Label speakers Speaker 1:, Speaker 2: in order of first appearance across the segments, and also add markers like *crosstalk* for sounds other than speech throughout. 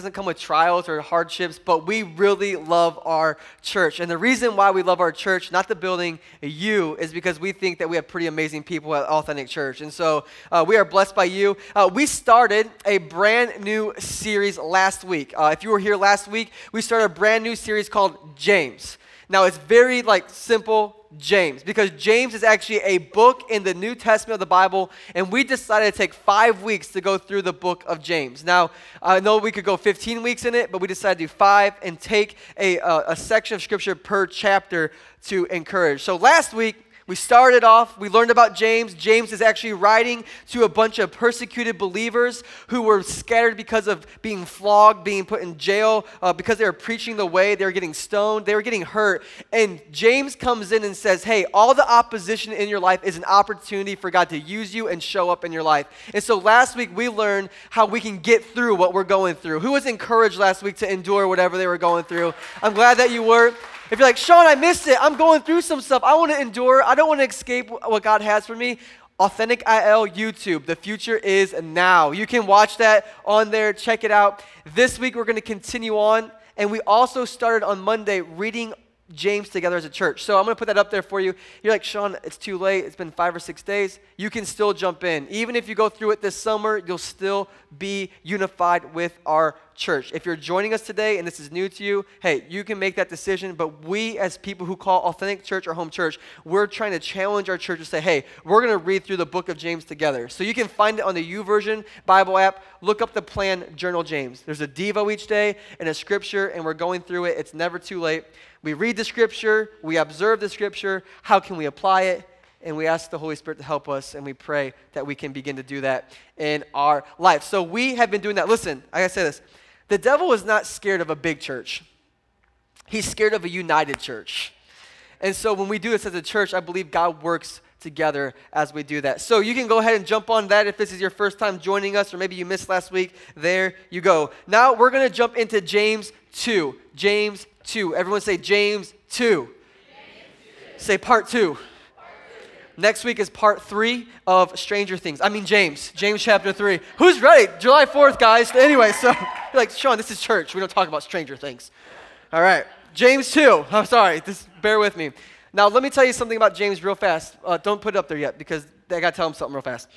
Speaker 1: doesn't come with trials or hardships, but we really love our church. And the reason why we love our church, not the building, you, is because we think that we have pretty amazing people at Authentic Church. And so uh, we are blessed by you. Uh, we started a brand new series last week. Uh, if you were here last week, we started a brand new series called James. Now it's very like simple, James because James is actually a book in the New Testament of the Bible, and we decided to take five weeks to go through the book of James. Now, I know we could go 15 weeks in it, but we decided to do five and take a, uh, a section of scripture per chapter to encourage. So last week, we started off, we learned about James. James is actually writing to a bunch of persecuted believers who were scattered because of being flogged, being put in jail, uh, because they were preaching the way, they were getting stoned, they were getting hurt. And James comes in and says, Hey, all the opposition in your life is an opportunity for God to use you and show up in your life. And so last week we learned how we can get through what we're going through. Who was encouraged last week to endure whatever they were going through? I'm glad that you were. If you're like, Sean, I missed it. I'm going through some stuff. I want to endure. I don't want to escape what God has for me. Authentic IL YouTube. The future is now. You can watch that on there. Check it out. This week, we're going to continue on. And we also started on Monday reading James together as a church. So I'm going to put that up there for you. You're like, Sean, it's too late. It's been five or six days. You can still jump in. Even if you go through it this summer, you'll still be unified with our church. If you're joining us today and this is new to you, hey, you can make that decision. But we, as people who call Authentic Church our home church, we're trying to challenge our church to say, hey, we're going to read through the book of James together. So you can find it on the YouVersion Bible app. Look up the plan Journal James. There's a Devo each day and a scripture, and we're going through it. It's never too late. We read the scripture, we observe the scripture. How can we apply it? And we ask the Holy Spirit to help us, and we pray that we can begin to do that in our life. So we have been doing that. Listen, I gotta say this the devil is not scared of a big church, he's scared of a united church. And so when we do this as a church, I believe God works together as we do that. So you can go ahead and jump on that if this is your first time joining us, or maybe you missed last week. There you go. Now we're going to jump into James 2. James 2. Everyone say James 2. James 2. Say part 2. Next week is part three of Stranger Things. I mean, James, James chapter three. Who's ready? July 4th, guys. Anyway, so *laughs* like, Sean, this is church. We don't talk about Stranger Things. All right. James 2. I'm sorry. Just bear with me. Now, let me tell you something about James real fast. Uh, don't put it up there yet because I got to tell him something real fast.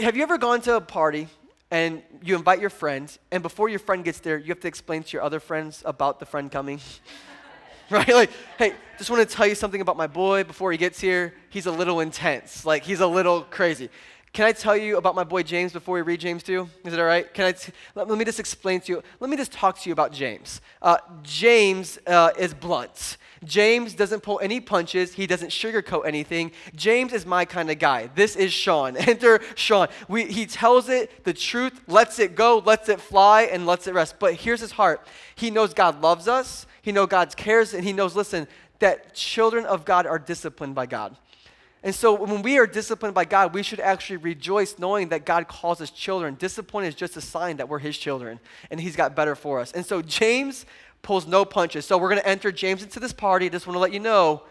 Speaker 1: Have you ever gone to a party and you invite your friend, and before your friend gets there, you have to explain to your other friends about the friend coming? *laughs* right? Like, hey, just want to tell you something about my boy before he gets here. He's a little intense. Like, he's a little crazy. Can I tell you about my boy James before we read James 2? Is it all right? Can I t- let, let, me just explain to you. Let me just talk to you about James. Uh, James uh, is blunt. James doesn't pull any punches. He doesn't sugarcoat anything. James is my kind of guy. This is Sean. *laughs* Enter Sean. We, he tells it the truth, lets it go, lets it fly, and lets it rest. But here's his heart. He knows God loves us. He knows God cares, and he knows, listen, that children of God are disciplined by God. And so when we are disciplined by God, we should actually rejoice knowing that God calls us children. Discipline is just a sign that we're his children and he's got better for us. And so James pulls no punches. So we're going to enter James into this party. Just want to let you know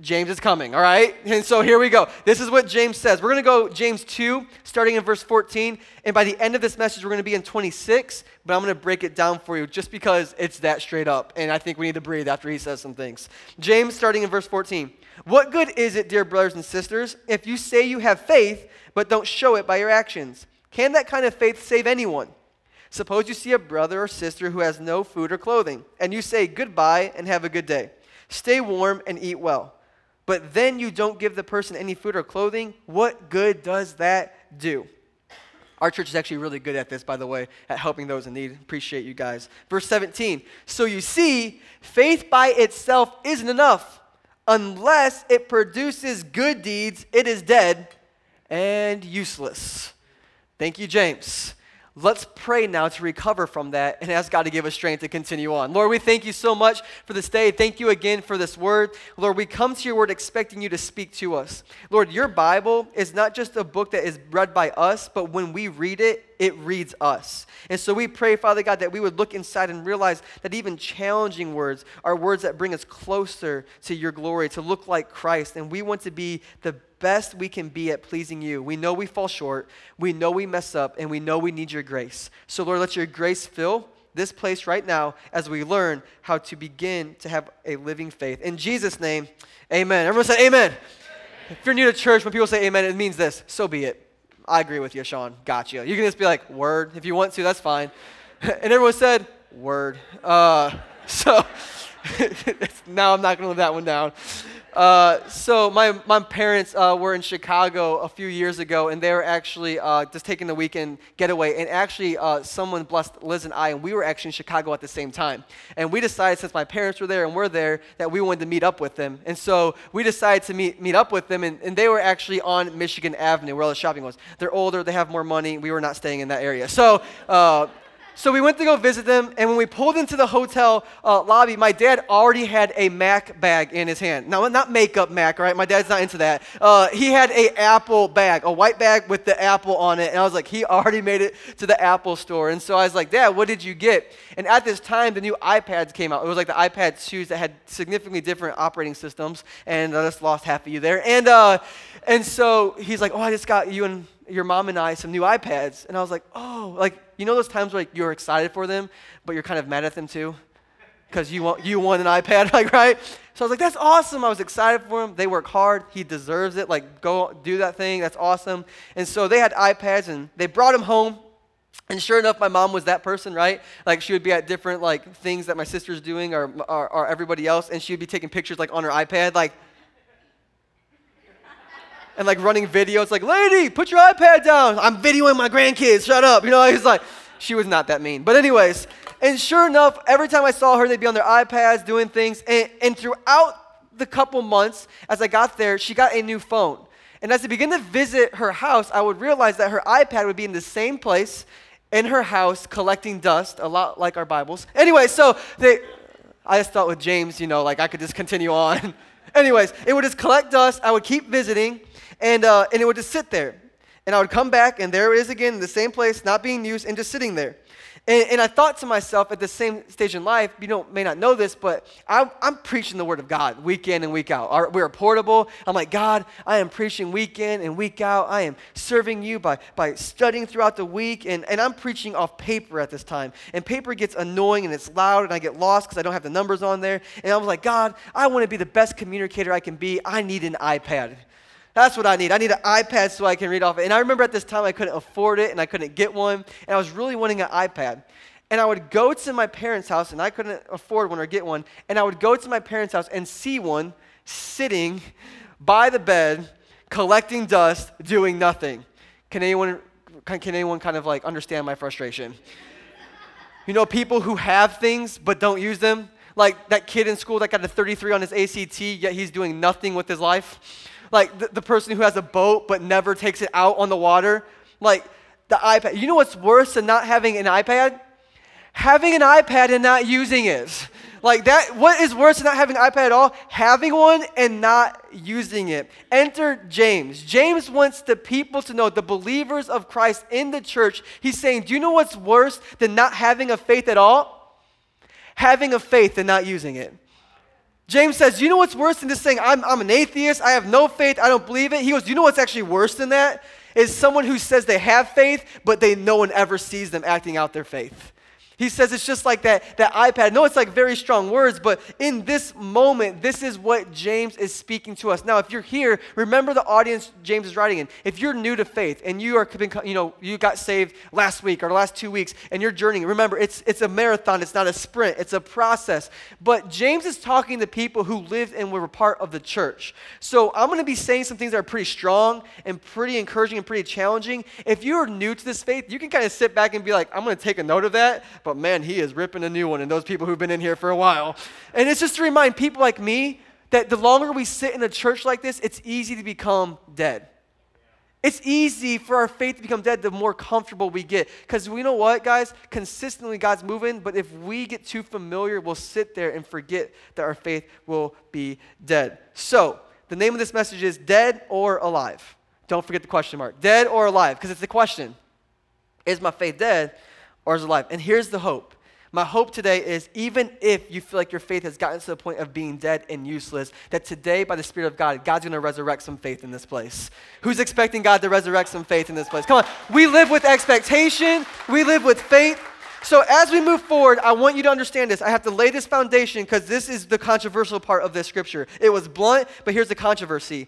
Speaker 1: James is coming, all right? And so here we go. This is what James says. We're going to go James 2, starting in verse 14. And by the end of this message, we're going to be in 26, but I'm going to break it down for you just because it's that straight up. And I think we need to breathe after he says some things. James, starting in verse 14. What good is it, dear brothers and sisters, if you say you have faith, but don't show it by your actions? Can that kind of faith save anyone? Suppose you see a brother or sister who has no food or clothing, and you say goodbye and have a good day. Stay warm and eat well. But then you don't give the person any food or clothing. What good does that do? Our church is actually really good at this, by the way, at helping those in need. Appreciate you guys. Verse 17. So you see, faith by itself isn't enough. Unless it produces good deeds, it is dead and useless. Thank you, James. Let's pray now to recover from that and ask God to give us strength to continue on. Lord, we thank you so much for this day. Thank you again for this word. Lord, we come to your word expecting you to speak to us. Lord, your Bible is not just a book that is read by us, but when we read it, it reads us. And so we pray, Father God, that we would look inside and realize that even challenging words are words that bring us closer to your glory, to look like Christ. And we want to be the best we can be at pleasing you. We know we fall short, we know we mess up, and we know we need your grace. So, Lord, let your grace fill this place right now as we learn how to begin to have a living faith. In Jesus' name, amen. Everyone say amen. amen. If you're new to church, when people say amen, it means this. So be it. I agree with you, Sean. Gotcha. You can just be like, word. If you want to, that's fine. *laughs* and everyone said, word. Uh, *laughs* so *laughs* now I'm not going to let that one down. Uh, so my, my parents uh, were in Chicago a few years ago, and they were actually uh, just taking the weekend getaway. And actually, uh, someone blessed Liz and I, and we were actually in Chicago at the same time. And we decided, since my parents were there and we're there, that we wanted to meet up with them. And so we decided to meet, meet up with them, and, and they were actually on Michigan Avenue, where all the shopping was. They're older, they have more money. We were not staying in that area. So uh, so we went to go visit them, and when we pulled into the hotel uh, lobby, my dad already had a Mac bag in his hand. Now, not makeup Mac, right? My dad's not into that. Uh, he had a Apple bag, a white bag with the Apple on it, and I was like, he *laughs* already made it to the Apple store. And so I was like, Dad, what did you get? And at this time, the new iPads came out. It was like the iPad 2s that had significantly different operating systems, and I just lost half of you there. And uh, and so he's like, oh, I just got you and your mom and I some new iPads. And I was like, oh, like, you know those times where like, you're excited for them, but you're kind of mad at them too? Because you want, you want an iPad, *laughs* like, right? So I was like, that's awesome. I was excited for him. They work hard. He deserves it. Like, go do that thing. That's awesome. And so they had iPads and they brought him home. And sure enough, my mom was that person, right? Like she would be at different like things that my sister's doing or, or, or everybody else, and she would be taking pictures like on her iPad, like and like running videos, like, lady, put your iPad down. I'm videoing my grandkids. Shut up. You know, *laughs* he's like, she was not that mean. But, anyways, and sure enough, every time I saw her, they'd be on their iPads doing things. And, and throughout the couple months, as I got there, she got a new phone. And as I began to visit her house, I would realize that her iPad would be in the same place in her house collecting dust, a lot like our Bibles. Anyway, so they, I just thought with James, you know, like I could just continue on. *laughs* Anyways, it would just collect dust. I would keep visiting. And, uh, and it would just sit there. And I would come back, and there it is again, in the same place, not being used, and just sitting there. And, and I thought to myself at the same stage in life, you know, may not know this, but I, am preaching the word of God week in and week out. We're portable. I'm like, God, I am preaching week in and week out. I am serving you by, by studying throughout the week, and, and I'm preaching off paper at this time. And paper gets annoying and it's loud, and I get lost because I don't have the numbers on there. And I was like, God, I want to be the best communicator I can be. I need an iPad. That's what I need. I need an iPad so I can read off it. And I remember at this time I couldn't afford it and I couldn't get one. And I was really wanting an iPad. And I would go to my parents' house and I couldn't afford one or get one. And I would go to my parents' house and see one sitting by the bed, collecting dust, doing nothing. Can anyone, can, can anyone kind of like understand my frustration? You know, people who have things but don't use them. Like that kid in school that got a 33 on his ACT, yet he's doing nothing with his life like the, the person who has a boat but never takes it out on the water. Like the iPad. You know what's worse than not having an iPad? Having an iPad and not using it. Like that, what is worse than not having an iPad at all? Having one and not using it. Enter James. James wants the people to know, the believers of Christ in the church. He's saying, Do you know what's worse than not having a faith at all? Having a faith and not using it. James says, You know what's worse than just saying, I'm, I'm an atheist, I have no faith, I don't believe it? He goes, You know what's actually worse than that? Is someone who says they have faith, but they no one ever sees them acting out their faith. He says it's just like that, that iPad. No, it's like very strong words, but in this moment, this is what James is speaking to us. Now, if you're here, remember the audience James is writing in. If you're new to faith and you are, you know, you got saved last week or the last two weeks and you're journeying, remember it's it's a marathon. It's not a sprint. It's a process. But James is talking to people who lived and were part of the church. So I'm going to be saying some things that are pretty strong and pretty encouraging and pretty challenging. If you're new to this faith, you can kind of sit back and be like, I'm going to take a note of that but man, he is ripping a new one. And those people who've been in here for a while. And it's just to remind people like me that the longer we sit in a church like this, it's easy to become dead. It's easy for our faith to become dead the more comfortable we get. Because we know what, guys? Consistently, God's moving, but if we get too familiar, we'll sit there and forget that our faith will be dead. So, the name of this message is Dead or Alive. Don't forget the question mark. Dead or alive, because it's a question. Is my faith dead or is alive? And here's the hope. My hope today is even if you feel like your faith has gotten to the point of being dead and useless, that today, by the Spirit of God, God's to resurrect some faith in this place. Who's expecting God to resurrect some faith in this place? Come on. We live with expectation, we live with faith. So, as we move forward, I want you to understand this. I have to lay this foundation because this is the controversial part of this scripture. It was blunt, but here's the controversy.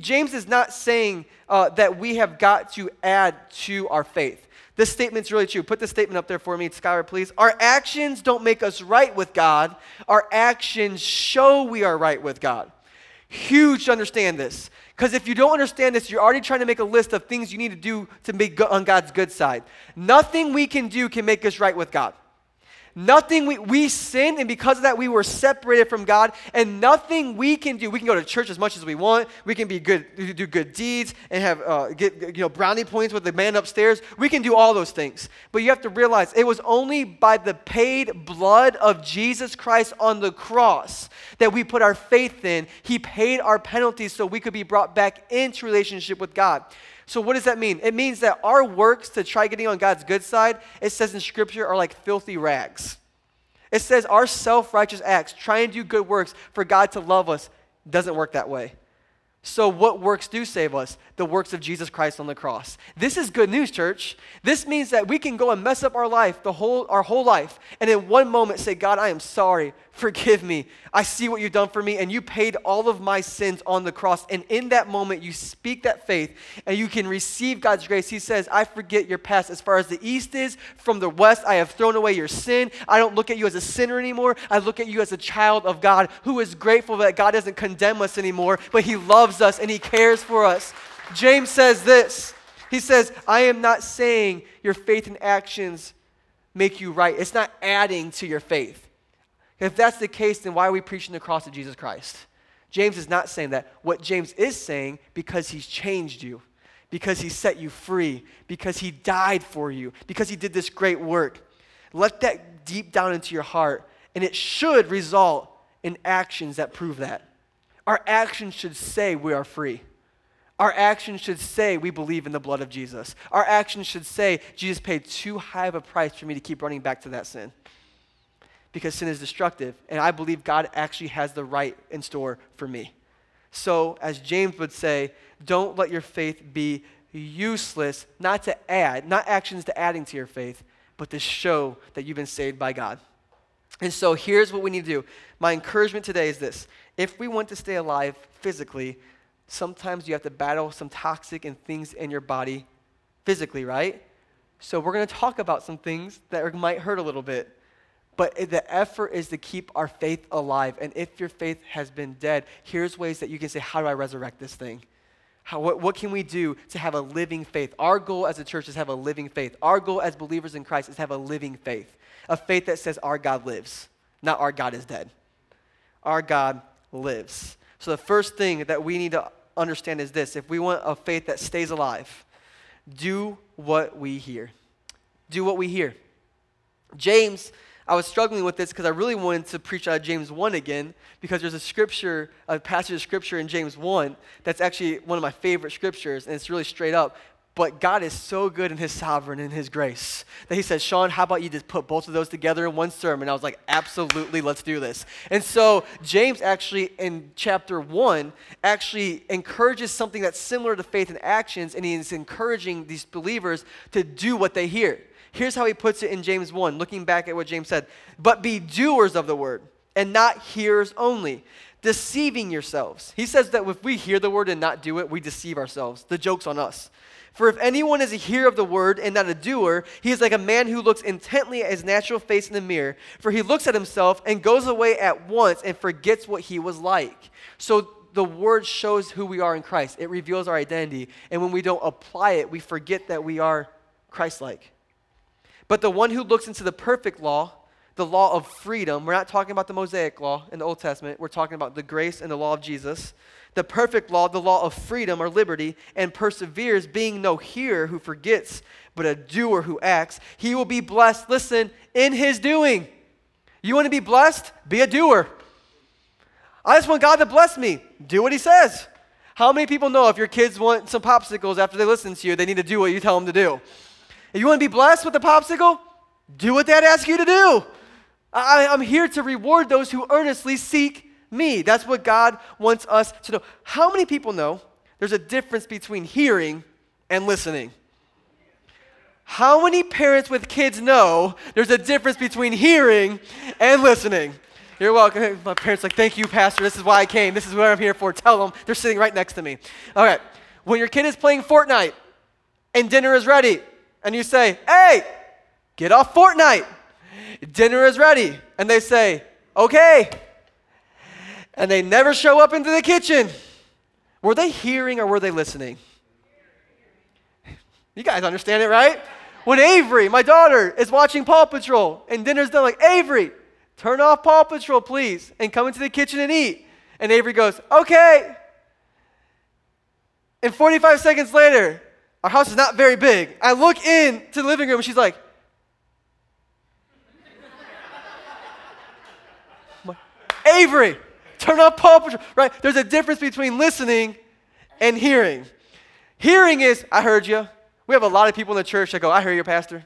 Speaker 1: James is not saying uh, that we have got to add to our faith. This statement's really true. Put this statement up there for me, Skylar, please. Our actions don't make us right with God, our actions show we are right with God. Huge to understand this. Because if you don't understand this, you're already trying to make a list of things you need to do to be on God's good side. Nothing we can do can make us right with God. Nothing we, we sinned, and because of that, we were separated from God, and nothing we can do. We can go to church as much as we want. We can be good, do good deeds, and have uh, get you know brownie points with the man upstairs. We can do all those things, but you have to realize it was only by the paid blood of Jesus Christ on the cross that we put our faith in. He paid our penalties so we could be brought back into relationship with God. So, what does that mean? It means that our works to try getting on God's good side, it says in Scripture, are like filthy rags. It says our self righteous acts, trying to do good works for God to love us, doesn't work that way. So, what works do save us? The works of Jesus Christ on the cross. This is good news, church. This means that we can go and mess up our life, the whole, our whole life, and in one moment say, God, I am sorry. Forgive me. I see what you've done for me, and you paid all of my sins on the cross. And in that moment, you speak that faith, and you can receive God's grace. He says, I forget your past. As far as the east is from the west, I have thrown away your sin. I don't look at you as a sinner anymore. I look at you as a child of God who is grateful that God doesn't condemn us anymore, but He loves us and He cares for us. James says this He says, I am not saying your faith and actions make you right, it's not adding to your faith. If that's the case, then why are we preaching the cross of Jesus Christ? James is not saying that. What James is saying, because he's changed you, because he set you free, because he died for you, because he did this great work. Let that deep down into your heart, and it should result in actions that prove that. Our actions should say we are free. Our actions should say we believe in the blood of Jesus. Our actions should say Jesus paid too high of a price for me to keep running back to that sin because sin is destructive. And I believe God actually has the right in store for me. So, as James would say, don't let your faith be useless, not to add, not actions to adding to your faith, but to show that you've been saved by God. And so here's what we need to do. My encouragement today is this if we want to stay alive physically, sometimes you have to battle some toxic and things in your body physically, right? So we're going to talk about some things that might hurt a little bit. But the effort is to keep our faith alive. And if your faith has been dead, here's ways that you can say, How do I resurrect this thing? How, what, what can we do to have a living faith? Our goal as a church is to have a living faith. Our goal as believers in Christ is to have a living faith. A faith that says our God lives, not our God is dead. Our God lives. So the first thing that we need to understand is this if we want a faith that stays alive, do what we hear. Do what we hear. James I was struggling with this because I really wanted to preach out James 1 again because there's a scripture, a passage of scripture in James 1 that's actually one of my favorite scriptures, and it's really straight up. But God is so good in His sovereign and His grace that He said, Sean, how about you just put both of those together in one sermon? I was like, absolutely, let's do this. And so James actually, in chapter 1, actually encourages something that's similar to faith and actions, and he is encouraging these believers to do what they hear. Here's how he puts it in James 1, looking back at what James said. But be doers of the word, and not hearers only, deceiving yourselves. He says that if we hear the word and not do it, we deceive ourselves. The joke's on us. For if anyone is a hearer of the word and not a doer, he is like a man who looks intently at his natural face in the mirror. For he looks at himself and goes away at once and forgets what he was like. So the word shows who we are in Christ, it reveals our identity. And when we don't apply it, we forget that we are Christ like. But the one who looks into the perfect law, the law of freedom, we're not talking about the Mosaic law in the Old Testament, we're talking about the grace and the law of Jesus. The perfect law, the law of freedom or liberty, and perseveres, being no hearer who forgets, but a doer who acts, he will be blessed, listen, in his doing. You want to be blessed? Be a doer. I just want God to bless me. Do what he says. How many people know if your kids want some popsicles after they listen to you, they need to do what you tell them to do? If you want to be blessed with a popsicle, do what dad asks you to do. I, I'm here to reward those who earnestly seek me. That's what God wants us to know. How many people know there's a difference between hearing and listening? How many parents with kids know there's a difference between hearing and listening? You're welcome. *laughs* My parents like, thank you, Pastor. This is why I came. This is what I'm here for. Tell them. They're sitting right next to me. All right. When your kid is playing Fortnite and dinner is ready, and you say, hey, get off Fortnite. Dinner is ready. And they say, okay. And they never show up into the kitchen. Were they hearing or were they listening? You guys understand it, right? When Avery, my daughter, is watching Paw Patrol and dinner's done, like, Avery, turn off Paw Patrol, please, and come into the kitchen and eat. And Avery goes, okay. And 45 seconds later, our house is not very big. I look in to the living room and she's like, Avery, turn off Paw Patrol. Right? There's a difference between listening and hearing. Hearing is, I heard you. We have a lot of people in the church that go, I hear you, Pastor.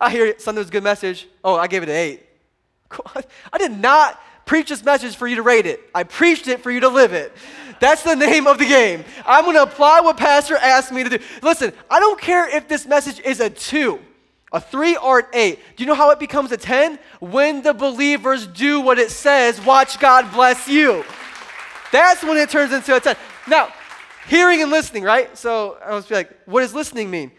Speaker 1: I hear it. Sunday was a good message. Oh, I gave it an eight. *laughs* I did not preach this message for you to rate it. I preached it for you to live it. That's the name of the game. I'm going to apply what Pastor asked me to do. Listen, I don't care if this message is a two, a three, or an eight. Do you know how it becomes a 10? When the believers do what it says, watch God bless you. That's when it turns into a 10. Now, hearing and listening, right? So I was like, what does listening mean?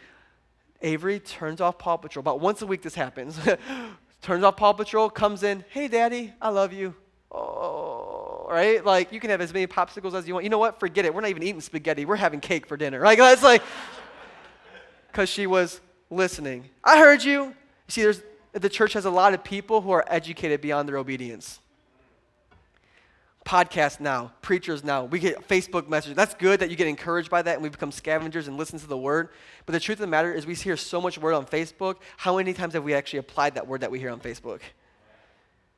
Speaker 1: Avery turns off Paw Patrol. About once a week this happens. *laughs* turns off Paw Patrol, comes in, hey, daddy, I love you. Oh, right? Like, you can have as many popsicles as you want. You know what? Forget it. We're not even eating spaghetti. We're having cake for dinner. Right? That's like, because she was listening. I heard you. You see, there's, the church has a lot of people who are educated beyond their obedience podcasts now, preachers now. We get Facebook messages. That's good that you get encouraged by that and we become scavengers and listen to the word. But the truth of the matter is, we hear so much word on Facebook. How many times have we actually applied that word that we hear on Facebook?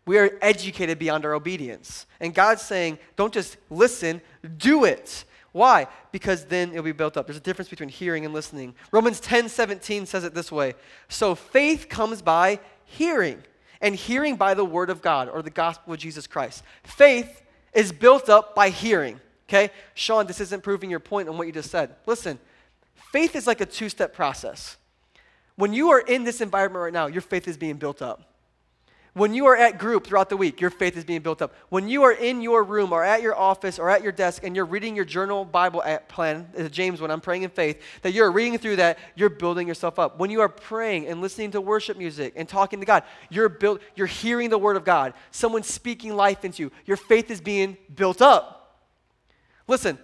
Speaker 1: We are educated beyond our obedience. And God's saying, don't just listen, do it. Why? Because then it'll be built up. There's a difference between hearing and listening. Romans 10 17 says it this way So faith comes by hearing, and hearing by the word of God or the gospel of Jesus Christ. Faith is built up by hearing. Okay? Sean, this isn't proving your point on what you just said. Listen, faith is like a two step process. When you are in this environment right now, your faith is being built up. When you are at group throughout the week, your faith is being built up. When you are in your room or at your office or at your desk and you're reading your journal Bible plan, uh, James, when I'm praying in faith, that you're reading through that, you're building yourself up. When you are praying and listening to worship music and talking to God, you're built, you're hearing the word of God. Someone's speaking life into you. Your faith is being built up. Listen,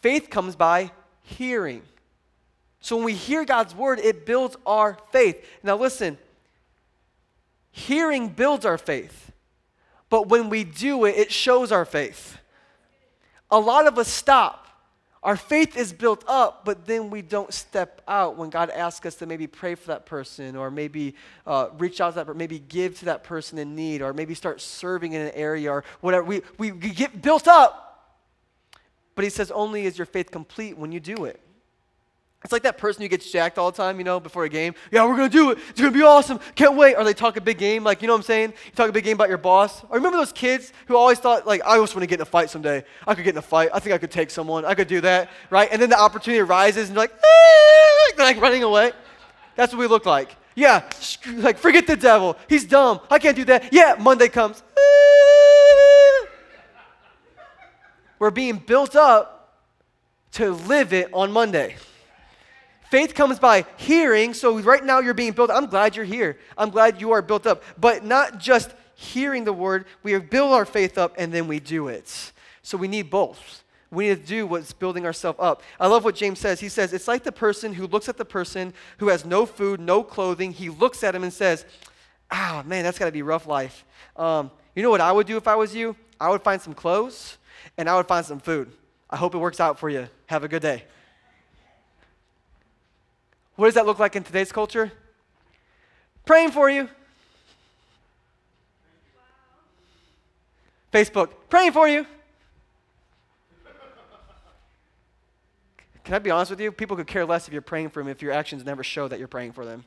Speaker 1: faith comes by hearing. So when we hear God's word, it builds our faith. Now listen, Hearing builds our faith, but when we do it, it shows our faith. A lot of us stop. Our faith is built up, but then we don't step out when God asks us to maybe pray for that person or maybe uh, reach out to that person, maybe give to that person in need or maybe start serving in an area or whatever. We, we, we get built up, but He says only is your faith complete when you do it. It's like that person who gets jacked all the time, you know, before a game. Yeah, we're going to do it. It's going to be awesome. Can't wait. Or they talk a big game, like, you know what I'm saying? You talk a big game about your boss. Or remember those kids who always thought, like, I always want to get in a fight someday. I could get in a fight. I think I could take someone. I could do that, right? And then the opportunity arises and you're like, ah! they're like running away. That's what we look like. Yeah, like, forget the devil. He's dumb. I can't do that. Yeah, Monday comes. Ah! We're being built up to live it on Monday. Faith comes by hearing. So right now you're being built. I'm glad you're here. I'm glad you are built up. But not just hearing the word, we build our faith up and then we do it. So we need both. We need to do what's building ourselves up. I love what James says. He says, It's like the person who looks at the person who has no food, no clothing. He looks at him and says, oh, man, that's got to be rough life. Um, you know what I would do if I was you? I would find some clothes and I would find some food. I hope it works out for you. Have a good day. What does that look like in today's culture? Praying for you. Facebook, praying for you. can I be honest with you? People could care less if you're praying for them if your actions never show that you're praying for them.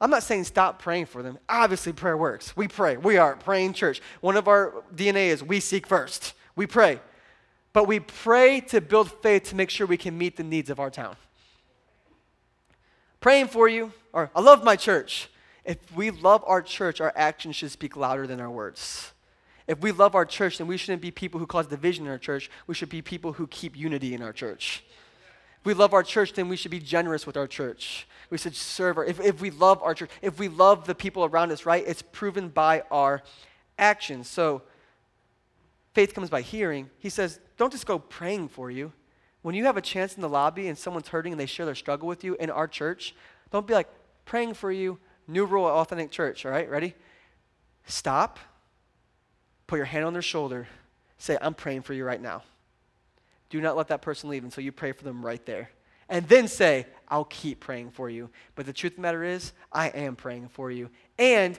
Speaker 1: I'm not saying stop praying for them. Obviously, prayer works. We pray. We are praying church. One of our DNA is we seek first. We pray. But we pray to build faith to make sure we can meet the needs of our town. Praying for you, or I love my church. If we love our church, our actions should speak louder than our words. If we love our church, then we shouldn't be people who cause division in our church. We should be people who keep unity in our church. If we love our church, then we should be generous with our church. We should serve our, if, if we love our church, if we love the people around us, right, it's proven by our actions. So faith comes by hearing. He says, don't just go praying for you. When you have a chance in the lobby and someone's hurting and they share their struggle with you in our church, don't be like, praying for you, new rule at Authentic Church, all right? Ready? Stop, put your hand on their shoulder, say, I'm praying for you right now. Do not let that person leave until you pray for them right there. And then say, I'll keep praying for you. But the truth of the matter is, I am praying for you. And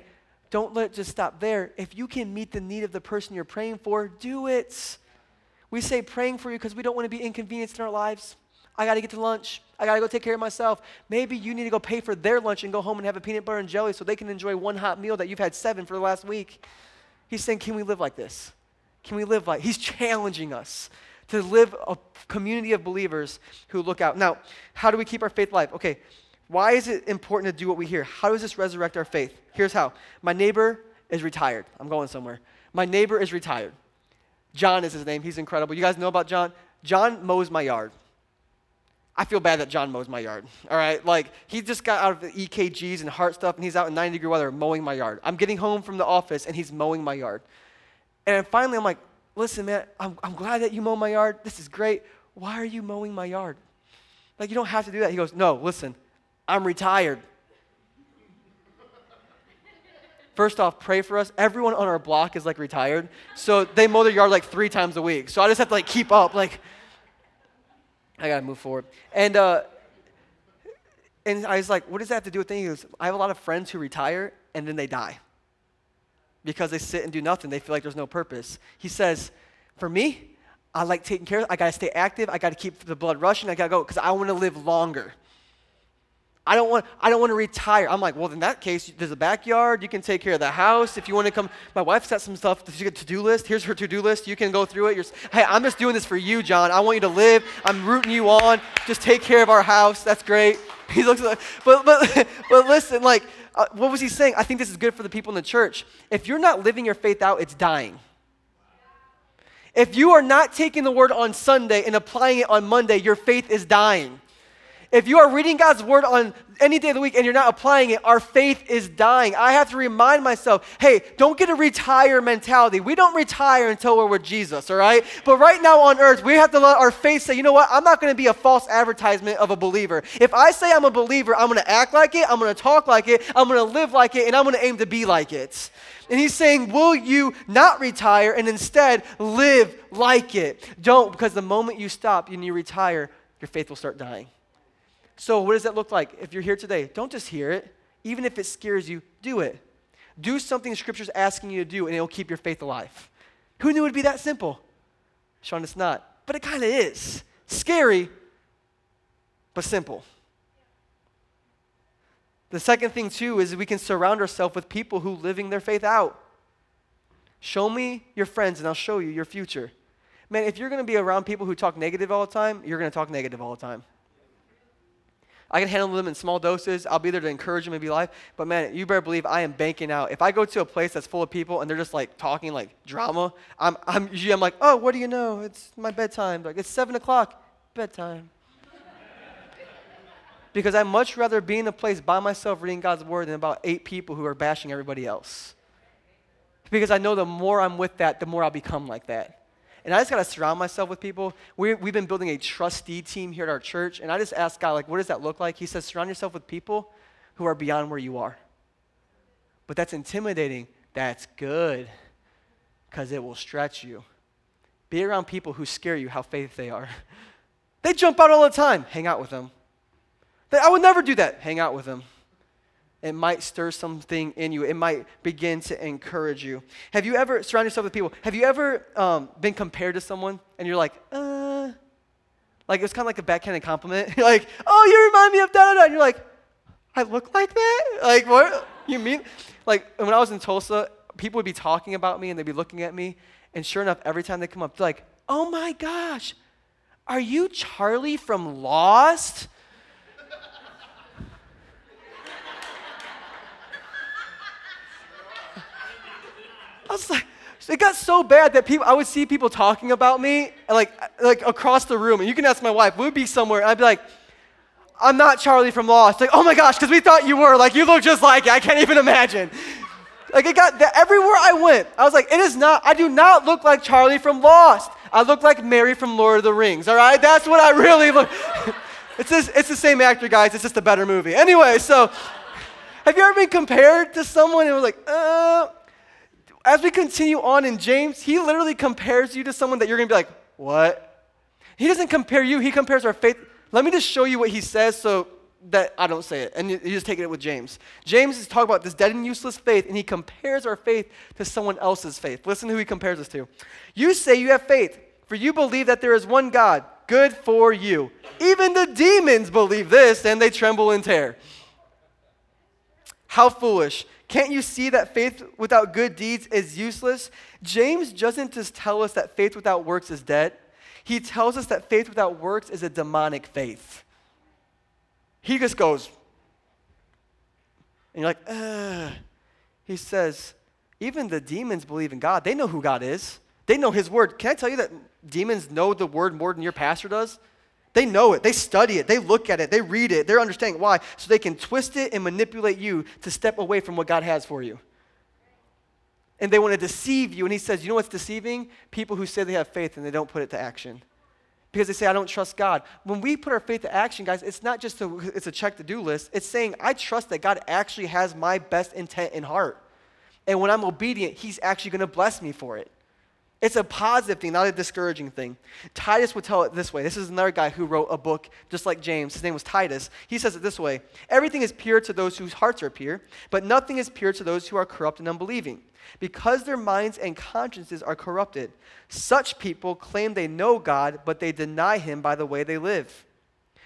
Speaker 1: don't let it just stop there. If you can meet the need of the person you're praying for, do it. We say praying for you because we don't want to be inconvenienced in our lives. I got to get to lunch. I got to go take care of myself. Maybe you need to go pay for their lunch and go home and have a peanut butter and jelly so they can enjoy one hot meal that you've had seven for the last week. He's saying, Can we live like this? Can we live like He's challenging us to live a community of believers who look out. Now, how do we keep our faith alive? Okay, why is it important to do what we hear? How does this resurrect our faith? Here's how. My neighbor is retired. I'm going somewhere. My neighbor is retired. John is his name. He's incredible. You guys know about John? John mows my yard. I feel bad that John mows my yard. All right, like he just got out of the EKGs and heart stuff, and he's out in 90 degree weather mowing my yard. I'm getting home from the office, and he's mowing my yard. And finally, I'm like, listen, man, I'm, I'm glad that you mow my yard. This is great. Why are you mowing my yard? Like, you don't have to do that. He goes, no, listen, I'm retired. First off, pray for us. Everyone on our block is like retired. So they mow their yard like three times a week. So I just have to like keep up. Like, I gotta move forward. And uh, and I was like, what does that have to do with anything? I have a lot of friends who retire and then they die because they sit and do nothing. They feel like there's no purpose. He says, For me, I like taking care of I got to stay active. I got to keep the blood rushing. I got to go because I want to live longer. I don't want I don't want to retire. I'm like, well, in that case, there's a backyard. You can take care of the house. If you want to come, my wife's got some stuff. She's got to-do list. Here's her to-do list. You can go through it. You're, hey, I'm just doing this for you, John. I want you to live. I'm rooting you on. Just take care of our house. That's great. *laughs* He looks like, but but *laughs* but listen, like uh, what was he saying? I think this is good for the people in the church. If you're not living your faith out, it's dying. If you are not taking the word on Sunday and applying it on Monday, your faith is dying. If you are reading God's word on any day of the week and you're not applying it, our faith is dying. I have to remind myself hey, don't get a retire mentality. We don't retire until we're with Jesus, all right? But right now on earth, we have to let our faith say, you know what? I'm not going to be a false advertisement of a believer. If I say I'm a believer, I'm going to act like it, I'm going to talk like it, I'm going to live like it, and I'm going to aim to be like it. And he's saying, Will you not retire and instead live like it? Don't, because the moment you stop and you retire, your faith will start dying. So, what does that look like? If you're here today, don't just hear it. Even if it scares you, do it. Do something Scripture's asking you to do, and it'll keep your faith alive. Who knew it would be that simple? Sean, it's not. But it kind of is. Scary, but simple. The second thing, too, is we can surround ourselves with people who living their faith out. Show me your friends, and I'll show you your future. Man, if you're going to be around people who talk negative all the time, you're going to talk negative all the time. I can handle them in small doses. I'll be there to encourage them and be life. But man, you better believe I am banking out. If I go to a place that's full of people and they're just like talking like drama, I'm, I'm usually I'm like, oh, what do you know? It's my bedtime. Like it's seven o'clock, bedtime. because I'd much rather be in a place by myself reading God's word than about eight people who are bashing everybody else. Because I know the more I'm with that, the more I'll become like that. And I just got to surround myself with people. we we've been building a trustee team here at our church. And I just asked God, like, what does that look like? He says, surround yourself with people who are beyond where you are. But that's intimidating. That's good because it will stretch you. Be around people who scare you how faith they are. *laughs* they jump out all the time. Hang out with them. They, I would never do that. Hang out with them it might stir something in you. It might begin to encourage you. Have you ever surrounded yourself with people? Have you ever um, been compared to someone and you're like, uh, Like it was kind of like a backhanded compliment. You're *laughs* like, oh, you remind me of da da da. And you're like, I look like that? Like what? You mean? Like when I was in Tulsa, people would be talking about me and they'd be looking at me, and sure enough, every time they come up, they're like, oh my gosh, are you Charlie from Lost? I was like, it got so bad that people, I would see people talking about me, like, like across the room. And you can ask my wife, we'd be somewhere, and I'd be like, I'm not Charlie from Lost. Like, oh my gosh, because we thought you were. Like, you look just like it. I can't even imagine. Like, it got that everywhere I went. I was like, it is not, I do not look like Charlie from Lost. I look like Merry from Lord of the Rings, all right? That's what I really look. *laughs* it's, this, it's the same actor, guys. It's just a better movie. Anyway, so have you ever been compared to someone and was like, uh, as we continue on in James, he literally compares you to someone that you're going to be like, what? He doesn't compare you, he compares our faith. Let me just show you what he says so that I don't say it. And you, just take it with James. James is talking about this dead and useless faith, and he compares our faith to someone else's faith. Listen to who he compares us to. You say you have faith, for you believe that there is one God. Good for you. Even the demons believe this, and they tremble and tear. How foolish. Can't you see that faith without good deeds is useless? James doesn't just tell us that faith without works is dead. He tells us that faith without works is a demonic faith. He just goes, and you're like, Ugh. He says, even the demons believe in God. They know who God is, they know His word. Can I tell you that demons know the word more than your pastor does? They know it. They study it. They look at it. They read it. They're understanding why. So they can twist it and manipulate you to step away from what God has for you. And they want to deceive you. And he says, You know what's deceiving? People who say they have faith and they don't put it to action. Because they say, I don't trust God. When we put our faith to action, guys, it's not just a, it's a check to do list. It's saying, I trust that God actually has my best intent in heart. And when I'm obedient, He's actually going to bless me for it. It's a positive thing, not a discouraging thing. Titus would tell it this way. This is another guy who wrote a book just like James. His name was Titus. He says it this way Everything is pure to those whose hearts are pure, but nothing is pure to those who are corrupt and unbelieving. Because their minds and consciences are corrupted, such people claim they know God, but they deny Him by the way they live.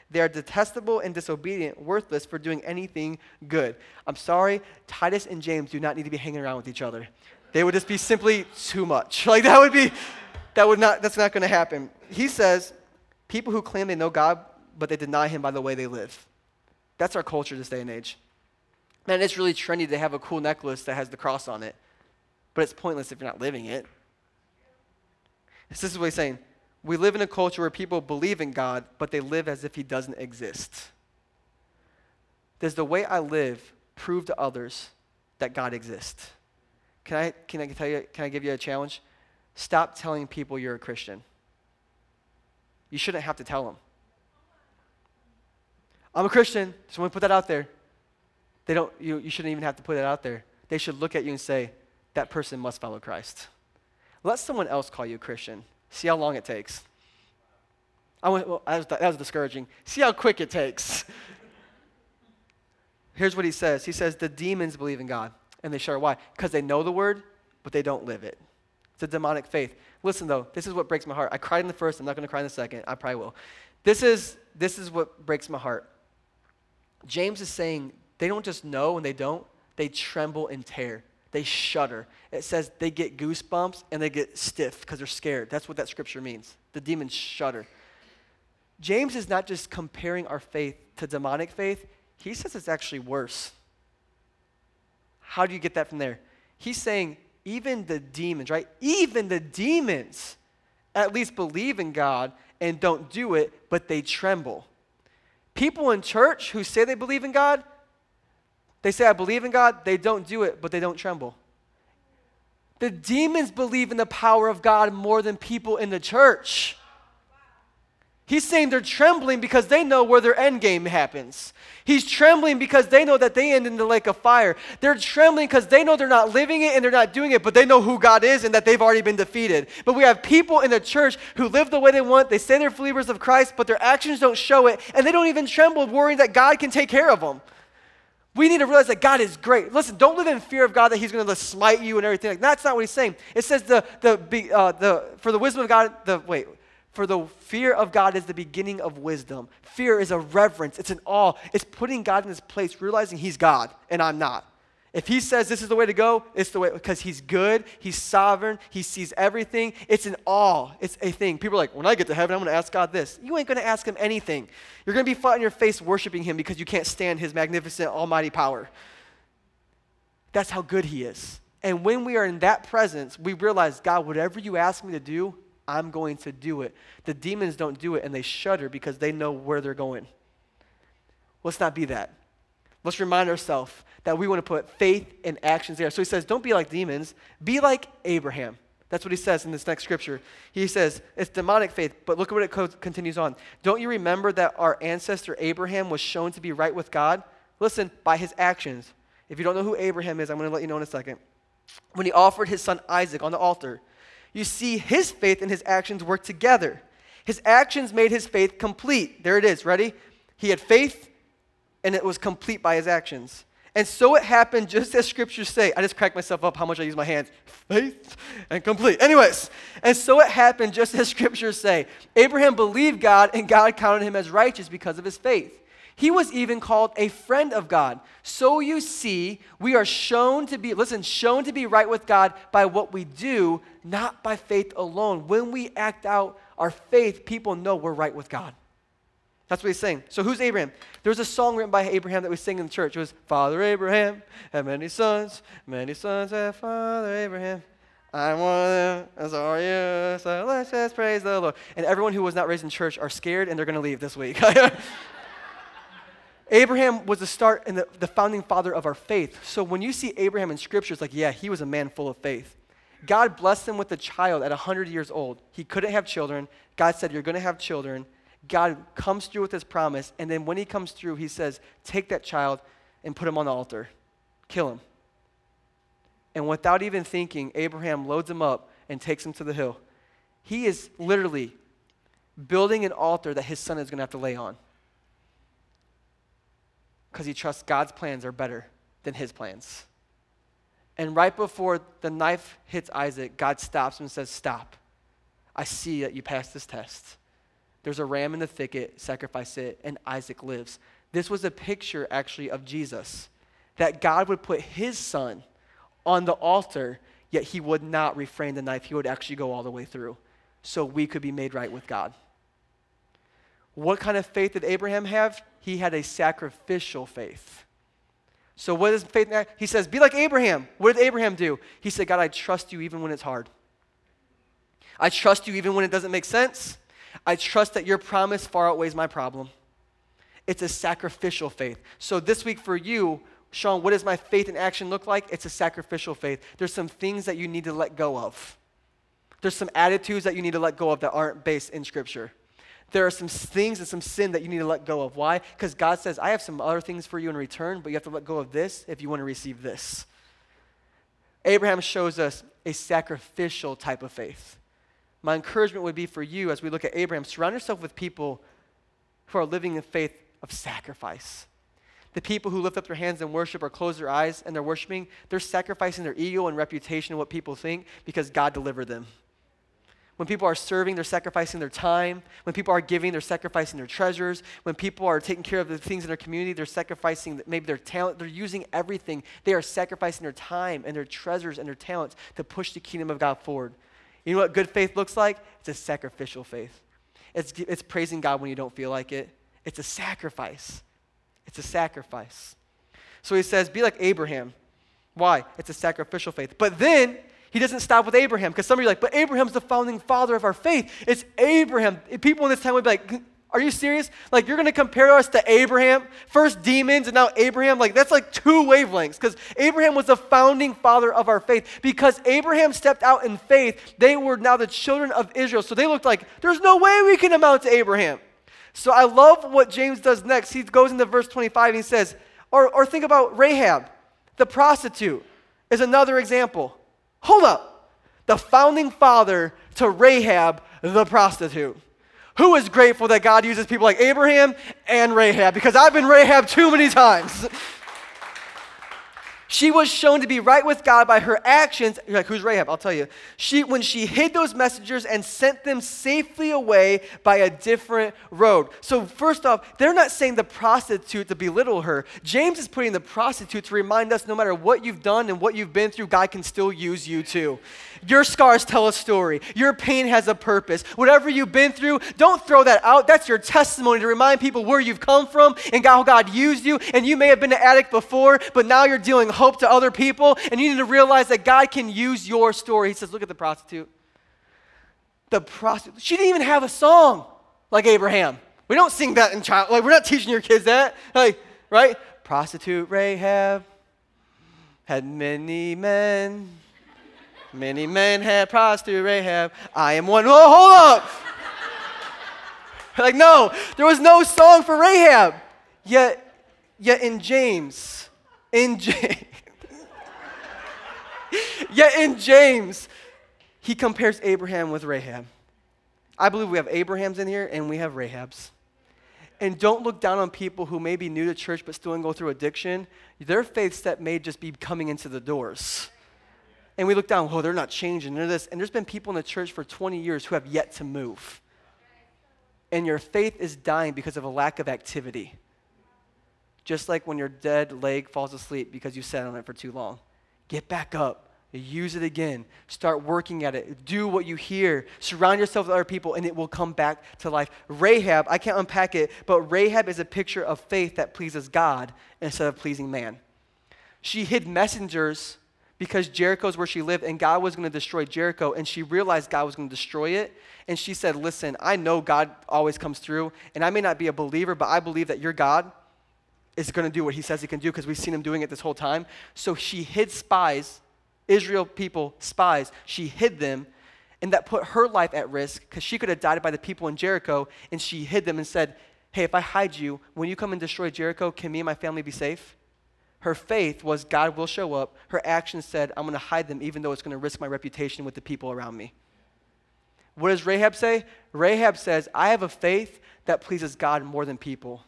Speaker 1: They are detestable and disobedient, worthless for doing anything good. I'm sorry, Titus and James do not need to be hanging around with each other. They would just be simply too much. *laughs* Like that would be, that would not, that's not going to happen. He says, people who claim they know God, but they deny Him by the way they live. That's our culture this day and age. Man, it's really trendy to have a cool necklace that has the cross on it, but it's pointless if you're not living it. This is what he's saying. We live in a culture where people believe in God, but they live as if He doesn't exist. Does the way I live prove to others that God exists? Can I, can I tell you, can I give you a challenge? Stop telling people you're a Christian. You shouldn't have to tell them. I'm a Christian. To put that out there. They don't, you, you shouldn't even have to put it out there. They should look at you and say, that person must follow Christ. Let someone else call you a Christian. See how long it takes. I went, well, that was, that was discouraging. See how quick it takes. *laughs* Here's what he says He says, the demons believe in God. And they share why? Because they know the word, but they don't live it. It's a demonic faith. Listen though, this is what breaks my heart. I cried in the first, I'm not gonna cry in the second. I probably will. This is this is what breaks my heart. James is saying they don't just know and they don't, they tremble and tear. They shudder. It says they get goosebumps and they get stiff because they're scared. That's what that scripture means. The demons shudder. James is not just comparing our faith to demonic faith, he says it's actually worse. How do you get that from there? He's saying, even the demons, right? Even the demons at least believe in God and don't do it, but they tremble. People in church who say they believe in God, they say, I believe in God, they don't do it, but they don't tremble. The demons believe in the power of God more than people in the church. He's saying they're trembling because they know where their end game happens. He's trembling because they know that they end in the lake of fire. They're trembling because they know they're not living it and they're not doing it, but they know who God is and that they've already been defeated. But we have people in the church who live the way they want. They say they're believers of Christ, but their actions don't show it, and they don't even tremble, worrying that God can take care of them. We need to realize that God is great. Listen, don't live in fear of God that He's going to smite you and everything. That's not what He's saying. It says the the uh, the for the wisdom of God. The wait For the fear of God is the beginning of wisdom. Fear is a reverence, it's an awe. It's putting God in his place, realizing he's God and I'm not. If he says this is the way to go, it's the way because he's good, he's sovereign, he sees everything. It's an awe. It's a thing. People are like, when I get to heaven, I'm going to ask God this. You ain't going to ask him anything. You're going to be flat on your face worshiping him because you can't stand his magnificent, almighty power. That's how good he is. And when we are in that presence, we realize, God, whatever you ask me to do, I'm going to do it. The demons don't do it and they shudder because they know where they're going. Let's not be that. Let's remind ourselves that we want to put faith and actions there. So he says, don't be like demons, be like Abraham. That's what he says in this next scripture. He says, it's demonic faith, but look at what it co- continues on. Don't you remember that our ancestor Abraham was shown to be right with God? Listen, by his actions. If you don't know who Abraham is, I'm going to let you know in a second. When he offered his son Isaac on the altar, you see his faith and his actions work together. His actions made his faith complete. There it is. Ready? He had faith, and it was complete by his actions. And so it happened just as scriptures say. I just cracked myself up how much I use my hands. Faith and complete. Anyways, and so it happened just as *laughs* scriptures say. Abraham believed God, and God counted him as righteous because of his faith. He was even called a friend of God. So you see, we are shown to be, listen, shown to be right with God by what we do, not by faith alone. When we act out our faith, people know we're right with God. That's what he's saying. So who's Abraham? There's a song written by Abraham that we sing in the church. It was Father Abraham had many sons, many sons had Father Abraham. I'm one of them, as are you. So let's just praise the Lord. And everyone who was not raised in church are scared and they're going to leave this week. *laughs* Abraham was the start and the, the founding father of our faith. So when you see Abraham in scripture, it's like, yeah, he was a man full of faith. God blessed him with a child at 100 years old. He couldn't have children. God said, You're going to have children. God comes through with his promise. And then when he comes through, he says, Take that child and put him on the altar, kill him. And without even thinking, Abraham loads him up and takes him to the hill. He is literally building an altar that his son is going to have to lay on because he trusts God's plans are better than his plans. And right before the knife hits Isaac, God stops him and says, Stop. I see that you passed this test. There's a ram in the thicket, sacrifice it, and Isaac lives. This was a picture, actually, of Jesus. That God would put his son on the altar, yet he would not refrain the knife. He would actually go all the way through so we could be made right with God. What kind of faith did Abraham have? He had a sacrificial faith. So, what is faith? He says, Be like Abraham. What did Abraham do? He said, God, I trust you even when it's hard. I trust you even when it doesn't make sense. I trust that your promise far outweighs my problem. It's a sacrificial faith. So, this week for you, Sean, what does my faith in action look like? It's a sacrificial faith. There's some things that you need to let go of. There's some attitudes that you need to let go of that aren't based in Scripture there are some things and some sin that you need to let go of. Why? Because God says, I have some other things for you in return, but you have to let go of this if you want to receive this. Abraham shows us a sacrificial type of faith. My encouragement would be for you as we look at Abraham, surround yourself with people who are living in faith of sacrifice. The people who lift up their hands and worship or close their eyes and they're worshiping, they're sacrificing their ego and reputation and what people think because God delivered them. When people are serving, they're sacrificing their time. When people are giving, they're sacrificing their treasures. When people are taking care of the things in their community, they're sacrificing maybe their talent. They're using everything. They are sacrificing their time and their treasures and their talents to push the kingdom of God forward. You know what good faith looks like? It's a sacrificial faith. It's, it's praising God when you don't feel like it. It's a sacrifice. It's a sacrifice. So he says, be like Abraham. Why? It's a sacrificial faith. But then he doesn't stop with Abraham because some of you are like, but Abraham's the founding father of our faith. It's Abraham. People in this time would be like, are you serious? Like, you're going to compare us to Abraham? First demons and now Abraham? Like, that's like two wavelengths because Abraham was the founding father of our faith. Because Abraham stepped out in faith, they were now the children of Israel. So they looked like, there's no way we can amount to Abraham. So I love what James does next. He goes into verse 25 and he says, or, or think about Rahab, the prostitute, is another example. Hold up. The founding father to Rahab the prostitute. Who is grateful that God uses people like Abraham and Rahab? Because I've been Rahab too many times. *laughs* She was shown to be right with God by her actions. You're like, who's Rahab? I'll tell you. She, when she hid those messengers and sent them safely away by a different road. So, first off, they're not saying the prostitute to belittle her. James is putting the prostitute to remind us no matter what you've done and what you've been through, God can still use you too. Your scars tell a story. Your pain has a purpose. Whatever you've been through, don't throw that out. That's your testimony to remind people where you've come from and how God used you. And you may have been an addict before, but now you're dealing hope to other people. And you need to realize that God can use your story. He says, Look at the prostitute. The prostitute. She didn't even have a song like Abraham. We don't sing that in child. Like, we're not teaching your kids that. Like, right? Prostitute Rahab had many men. Many men had prostitute Rahab. I am one. Oh, hold up. *laughs* like, no, there was no song for Rahab. Yet, yet in James, in James, *laughs* yet in James, he compares Abraham with Rahab. I believe we have Abrahams in here and we have Rahabs. And don't look down on people who may be new to church but still go through addiction. Their faith step may just be coming into the doors and we look down, oh, they're not changing, they're this. And there's been people in the church for 20 years who have yet to move. And your faith is dying because of a lack of activity. Just like when your dead leg falls asleep because you sat on it for too long. Get back up. Use it again. Start working at it. Do what you hear. Surround yourself with other people, and it will come back to life. Rahab, I can't unpack it, but Rahab is a picture of faith that pleases God instead of pleasing man. She hid messengers because Jericho is where she lived and God was going to destroy Jericho. And she realized God was going to destroy it. And she said, Listen, I know God always comes through. And I may not be a believer, but I believe that your God is going to do what he says he can do because we've seen him doing it this whole time. So she hid spies, Israel people, spies. She hid them. And that put her life at risk because she could have died by the people in Jericho. And she hid them and said, Hey, if I hide you, when you come and destroy Jericho, can me and my family be safe? Her faith was God will show up. Her action said, I'm going to hide them even though it's going to risk my reputation with the people around me. What does Rahab say? Rahab says, I have a faith that pleases God more than people.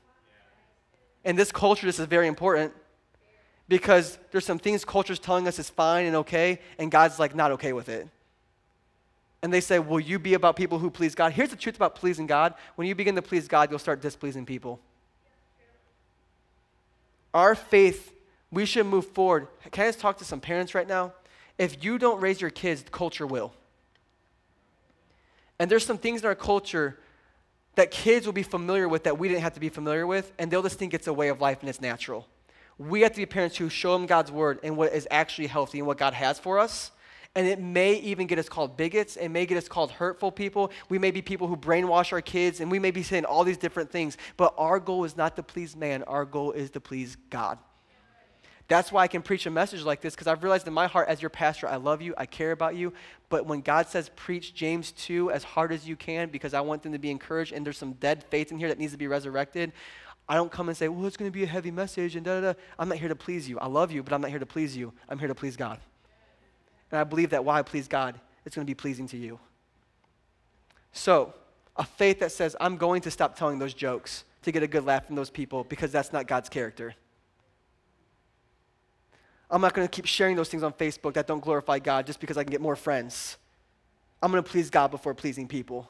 Speaker 1: In this culture, this is very important because there's some things culture's telling us is fine and okay, and God's like not okay with it. And they say, Will you be about people who please God? Here's the truth about pleasing God when you begin to please God, you'll start displeasing people. Our faith we should move forward. Can I just talk to some parents right now? If you don't raise your kids, culture will. And there's some things in our culture that kids will be familiar with that we didn't have to be familiar with, and they'll just think it's a way of life and it's natural. We have to be parents who show them God's word and what is actually healthy and what God has for us. And it may even get us called bigots. It may get us called hurtful people. We may be people who brainwash our kids, and we may be saying all these different things. But our goal is not to please man, our goal is to please God. That's why I can preach a message like this because I've realized in my heart, as your pastor, I love you, I care about you. But when God says preach James 2 as hard as you can because I want them to be encouraged and there's some dead faith in here that needs to be resurrected, I don't come and say, well, it's going to be a heavy message and da da da. I'm not here to please you. I love you, but I'm not here to please you. I'm here to please God. And I believe that while I please God, it's going to be pleasing to you. So, a faith that says, I'm going to stop telling those jokes to get a good laugh from those people because that's not God's character. I'm not going to keep sharing those things on Facebook that don't glorify God just because I can get more friends. I'm going to please God before pleasing people.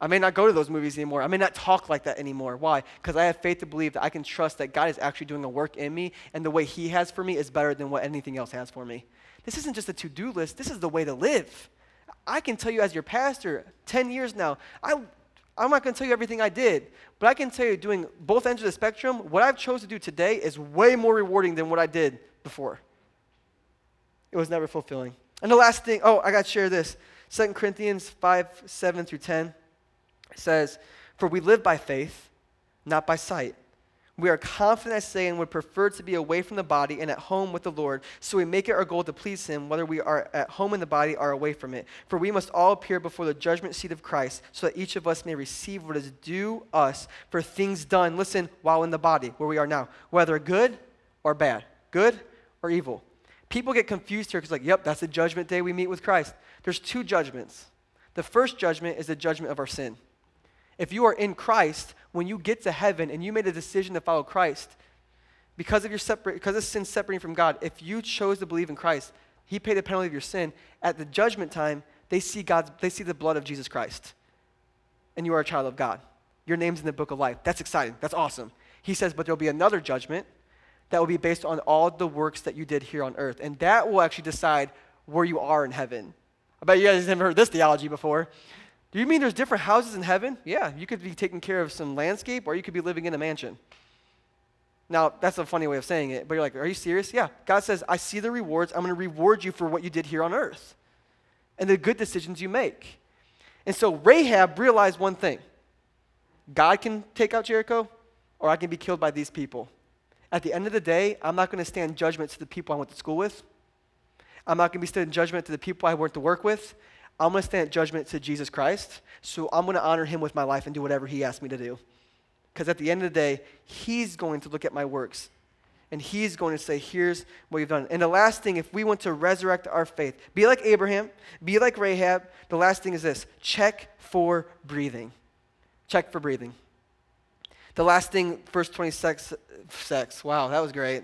Speaker 1: I may not go to those movies anymore. I may not talk like that anymore. Why? Because I have faith to believe that I can trust that God is actually doing a work in me, and the way He has for me is better than what anything else has for me. This isn't just a to do list, this is the way to live. I can tell you, as your pastor, 10 years now, I, I'm not going to tell you everything I did, but I can tell you, doing both ends of the spectrum, what I've chosen to do today is way more rewarding than what I did before it was never fulfilling. And the last thing, oh, I got to share this. 2 Corinthians 5 7 through 10 says, For we live by faith, not by sight. We are confident, I say, and would prefer to be away from the body and at home with the Lord. So we make it our goal to please Him, whether we are at home in the body or away from it. For we must all appear before the judgment seat of Christ, so that each of us may receive what is due us for things done, listen, while in the body, where we are now, whether good or bad, good or evil. People get confused here because, like, yep, that's the judgment day we meet with Christ. There's two judgments. The first judgment is the judgment of our sin. If you are in Christ, when you get to heaven and you made a decision to follow Christ, because of your separate, because of sin separating from God, if you chose to believe in Christ, He paid the penalty of your sin. At the judgment time, they see God's, they see the blood of Jesus Christ, and you are a child of God. Your name's in the book of life. That's exciting. That's awesome. He says, but there'll be another judgment that will be based on all the works that you did here on earth, and that will actually decide where you are in heaven. I bet you guys have never heard this theology before. Do you mean there's different houses in heaven? Yeah, you could be taking care of some landscape, or you could be living in a mansion. Now, that's a funny way of saying it, but you're like, are you serious? Yeah. God says, I see the rewards. I'm going to reward you for what you did here on earth and the good decisions you make. And so Rahab realized one thing God can take out Jericho, or I can be killed by these people. At the end of the day, I'm not going to stand judgment to the people I went to school with. I'm not going to be standing judgment to the people I went to work with. I'm going to stand judgment to Jesus Christ. So I'm going to honor him with my life and do whatever he asked me to do. Because at the end of the day, he's going to look at my works and he's going to say, Here's what you've done. And the last thing, if we want to resurrect our faith, be like Abraham, be like Rahab, the last thing is this check for breathing. Check for breathing. The last thing, verse 26, sex. Wow, that was great.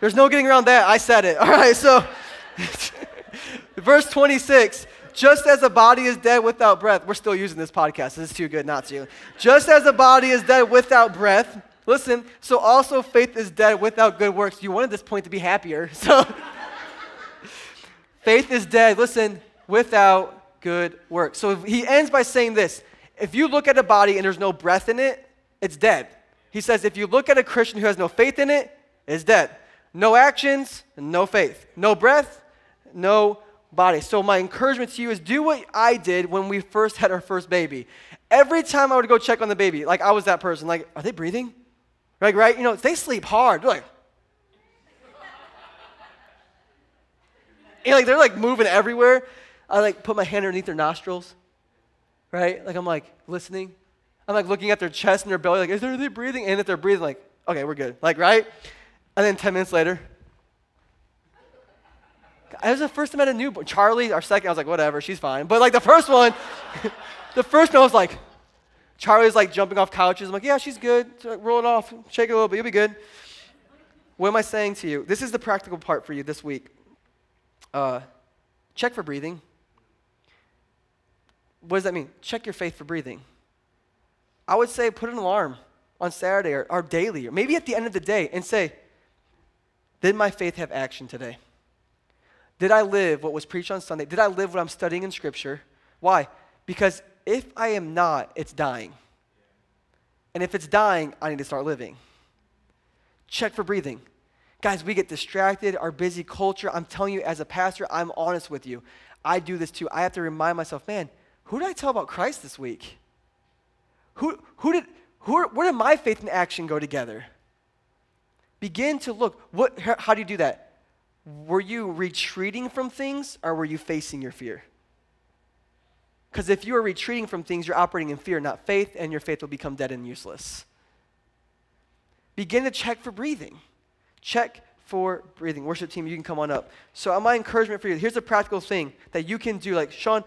Speaker 1: There's no getting around that. I said it. *laughs* All right, so *laughs* verse 26 just as a body is dead without breath, we're still using this podcast. This is too good not to. Just as a body is dead without breath, listen, so also faith is dead without good works. You wanted this point to be happier. *laughs* So faith is dead, listen, without good works. So he ends by saying this if you look at a body and there's no breath in it, it's dead. He says if you look at a Christian who has no faith in it, it's dead. No actions, no faith. No breath, no body. So, my encouragement to you is do what I did when we first *laughs* had our first baby. Every time I would go check on the baby, like I was that person, like, are they breathing? Like, right? You know, they sleep hard. They're like, and *laughs* like they're like moving everywhere. I like put my hand underneath their nostrils, right? Like I'm like listening. I'm like looking at their chest and their belly, like, is there, they breathing? And if they're breathing, like, okay, we're good. Like, right? And then 10 minutes later, it was the first time I had a newborn. Charlie, our second, I was like, whatever, she's fine. But like the first one, *laughs* the first one I was like, Charlie's like jumping off couches. I'm like, yeah, she's good. roll it off, shake it a little bit, you'll be good. What am I saying to you? This is the practical part for you this week. Uh, check for breathing. What does that mean? Check your faith for breathing. I would say put an alarm on Saturday or, or daily, or maybe at the end of the day, and say, Did my faith have action today? Did I live what was preached on Sunday? Did I live what I'm studying in Scripture? Why? Because if I am not, it's dying. And if it's dying, I need to start living. Check for breathing. Guys, we get distracted, our busy culture. I'm telling you, as a pastor, I'm honest with you. I do this too. I have to remind myself, man, who did I tell about Christ this week? Who, who did, who, where did my faith and action go together? Begin to look. What, how do you do that? were you retreating from things or were you facing your fear? Because if you are retreating from things, you're operating in fear, not faith, and your faith will become dead and useless. Begin to check for breathing. Check for breathing. Worship team, you can come on up. So, uh, my encouragement for you here's a practical thing that you can do. Like, Sean,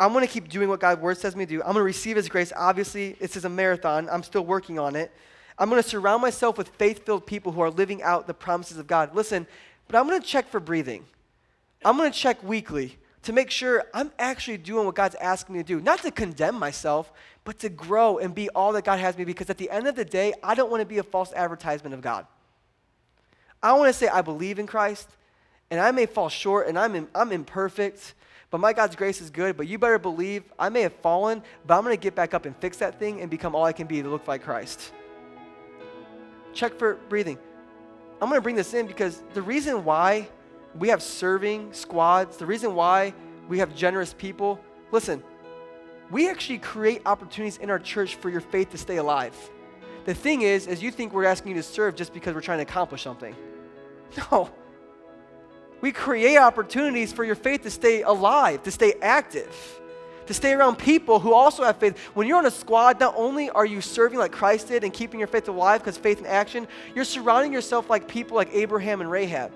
Speaker 1: I'm going to keep doing what God's word says me to do. I'm going to receive His grace. Obviously, this is a marathon, I'm still working on it. I'm going to surround myself with faith filled people who are living out the promises of God. Listen, but I'm going to check for breathing. I'm going to check weekly to make sure I'm actually doing what God's asking me to do. Not to condemn myself, but to grow and be all that God has me because at the end of the day, I don't want to be a false advertisement of God. I want to say I believe in Christ, and I may fall short, and I'm, in, I'm imperfect, but my God's grace is good. But you better believe I may have fallen, but I'm going to get back up and fix that thing and become all I can be to look like Christ. Check for breathing. I'm going to bring this in because the reason why we have serving squads, the reason why we have generous people, listen, we actually create opportunities in our church for your faith to stay alive. The thing is, is you think we're asking you to serve just because we're trying to accomplish something. *laughs* No. We create opportunities for your faith to stay alive, to stay active to stay around people who also have faith. When you're on a squad, not only are you serving like Christ did and keeping your faith alive because faith in action, you're surrounding yourself like people like Abraham and Rahab.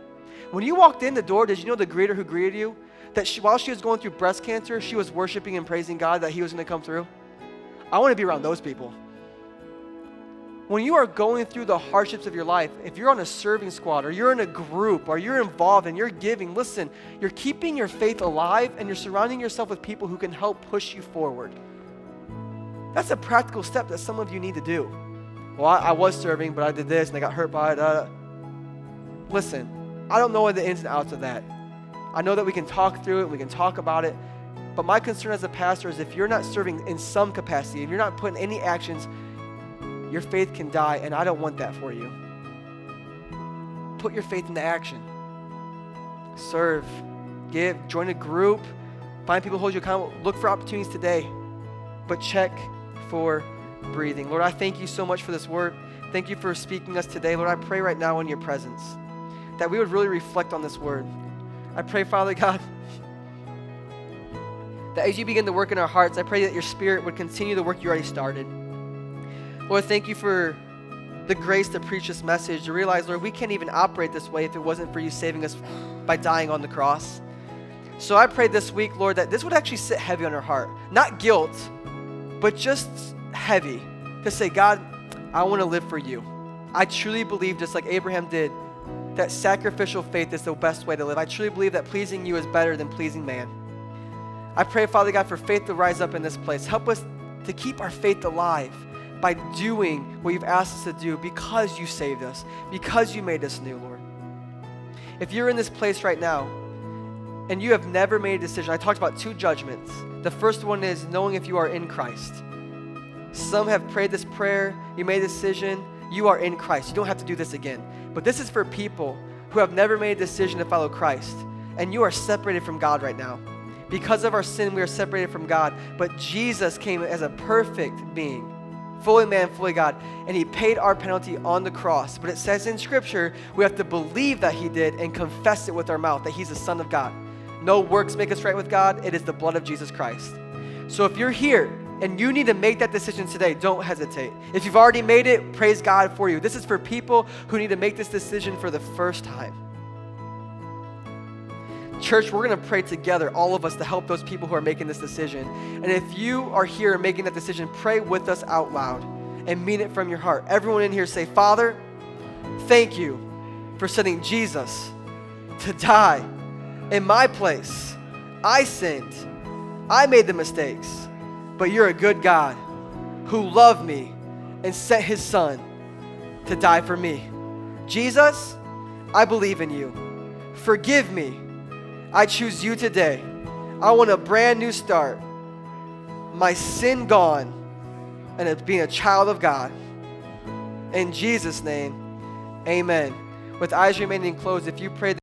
Speaker 1: When you walked in the door, did you know the greeter who greeted you? That she, while she was going through breast cancer, she was worshiping and praising God that He was going to come through? I want to be around those people. When you are going through the hardships of your life, if you're on a serving squad or you're in a group or you're involved and you're giving, listen, you're keeping your faith alive and you're surrounding yourself with people who can help push you forward. That's a practical step that some of you need to do. Well, I, I was serving, but I did this and I got hurt by it. Uh, listen, I don't know the ins and outs of that. I know that we can talk through it, we can talk about it, but my concern as a pastor is if you're not serving in some capacity, if you're not putting any actions your faith can die, and I don't want that for you. Put your faith into action. Serve, give, join a group, find people who hold you accountable. Look for opportunities today, but check for breathing. Lord, I thank you so much for this word. Thank you for speaking us today. Lord, I pray right now in your presence that we would really reflect on this word. I pray, Father God, that as you begin to work in our hearts, I pray that your spirit would continue the work you already started. Lord, thank you for the grace to preach this message, to realize, Lord, we can't even operate this way if it wasn't for you saving us by dying on the cross. So I pray this week, Lord, that this would actually sit heavy on our heart. Not guilt, but just heavy to say, God, I want to live for you. I truly believe, just like Abraham did, that sacrificial faith is the best way to live. I truly believe that pleasing you is better than pleasing man. I pray, Father God, for faith to rise up in this place. Help us to keep our faith alive by doing what you've asked us to do because you saved us, because you made us new, Lord. If you're in this place right now and you have never made a decision, I talked about two judgments. The first one is knowing if you are in Christ. Some have prayed this prayer, you made a decision, you are in Christ. You don't have to do this again. But this is for people who have never made a decision to follow Christ, and you are separated from God right now. Because of our sin, we are separated from God, but Jesus came as a perfect being fully man, fully God, and he paid our penalty on the cross. But it says in Scripture, we have to believe that he did and confess it with our mouth that he's the Son of God. No works make us right with God, it is the blood of Jesus Christ. So if you're here and you need to make that decision today, don't hesitate. If you've already made it, praise God for you. This is for people who need to make this decision for the first time. Church, we're going to pray together, all of us, to help those people who are making this decision. And if you are here making that decision, pray with us out loud and mean it from your heart. Everyone in here say, Father, thank you for sending Jesus to die in my place. I sinned. I made the mistakes. But you're a good God who loved me and sent his son to die for me. Jesus, I believe in you. Forgive me I choose you today. I want a brand new start. My sin gone, and being a child of God. In Jesus' name, amen. With eyes remaining closed, if you pray,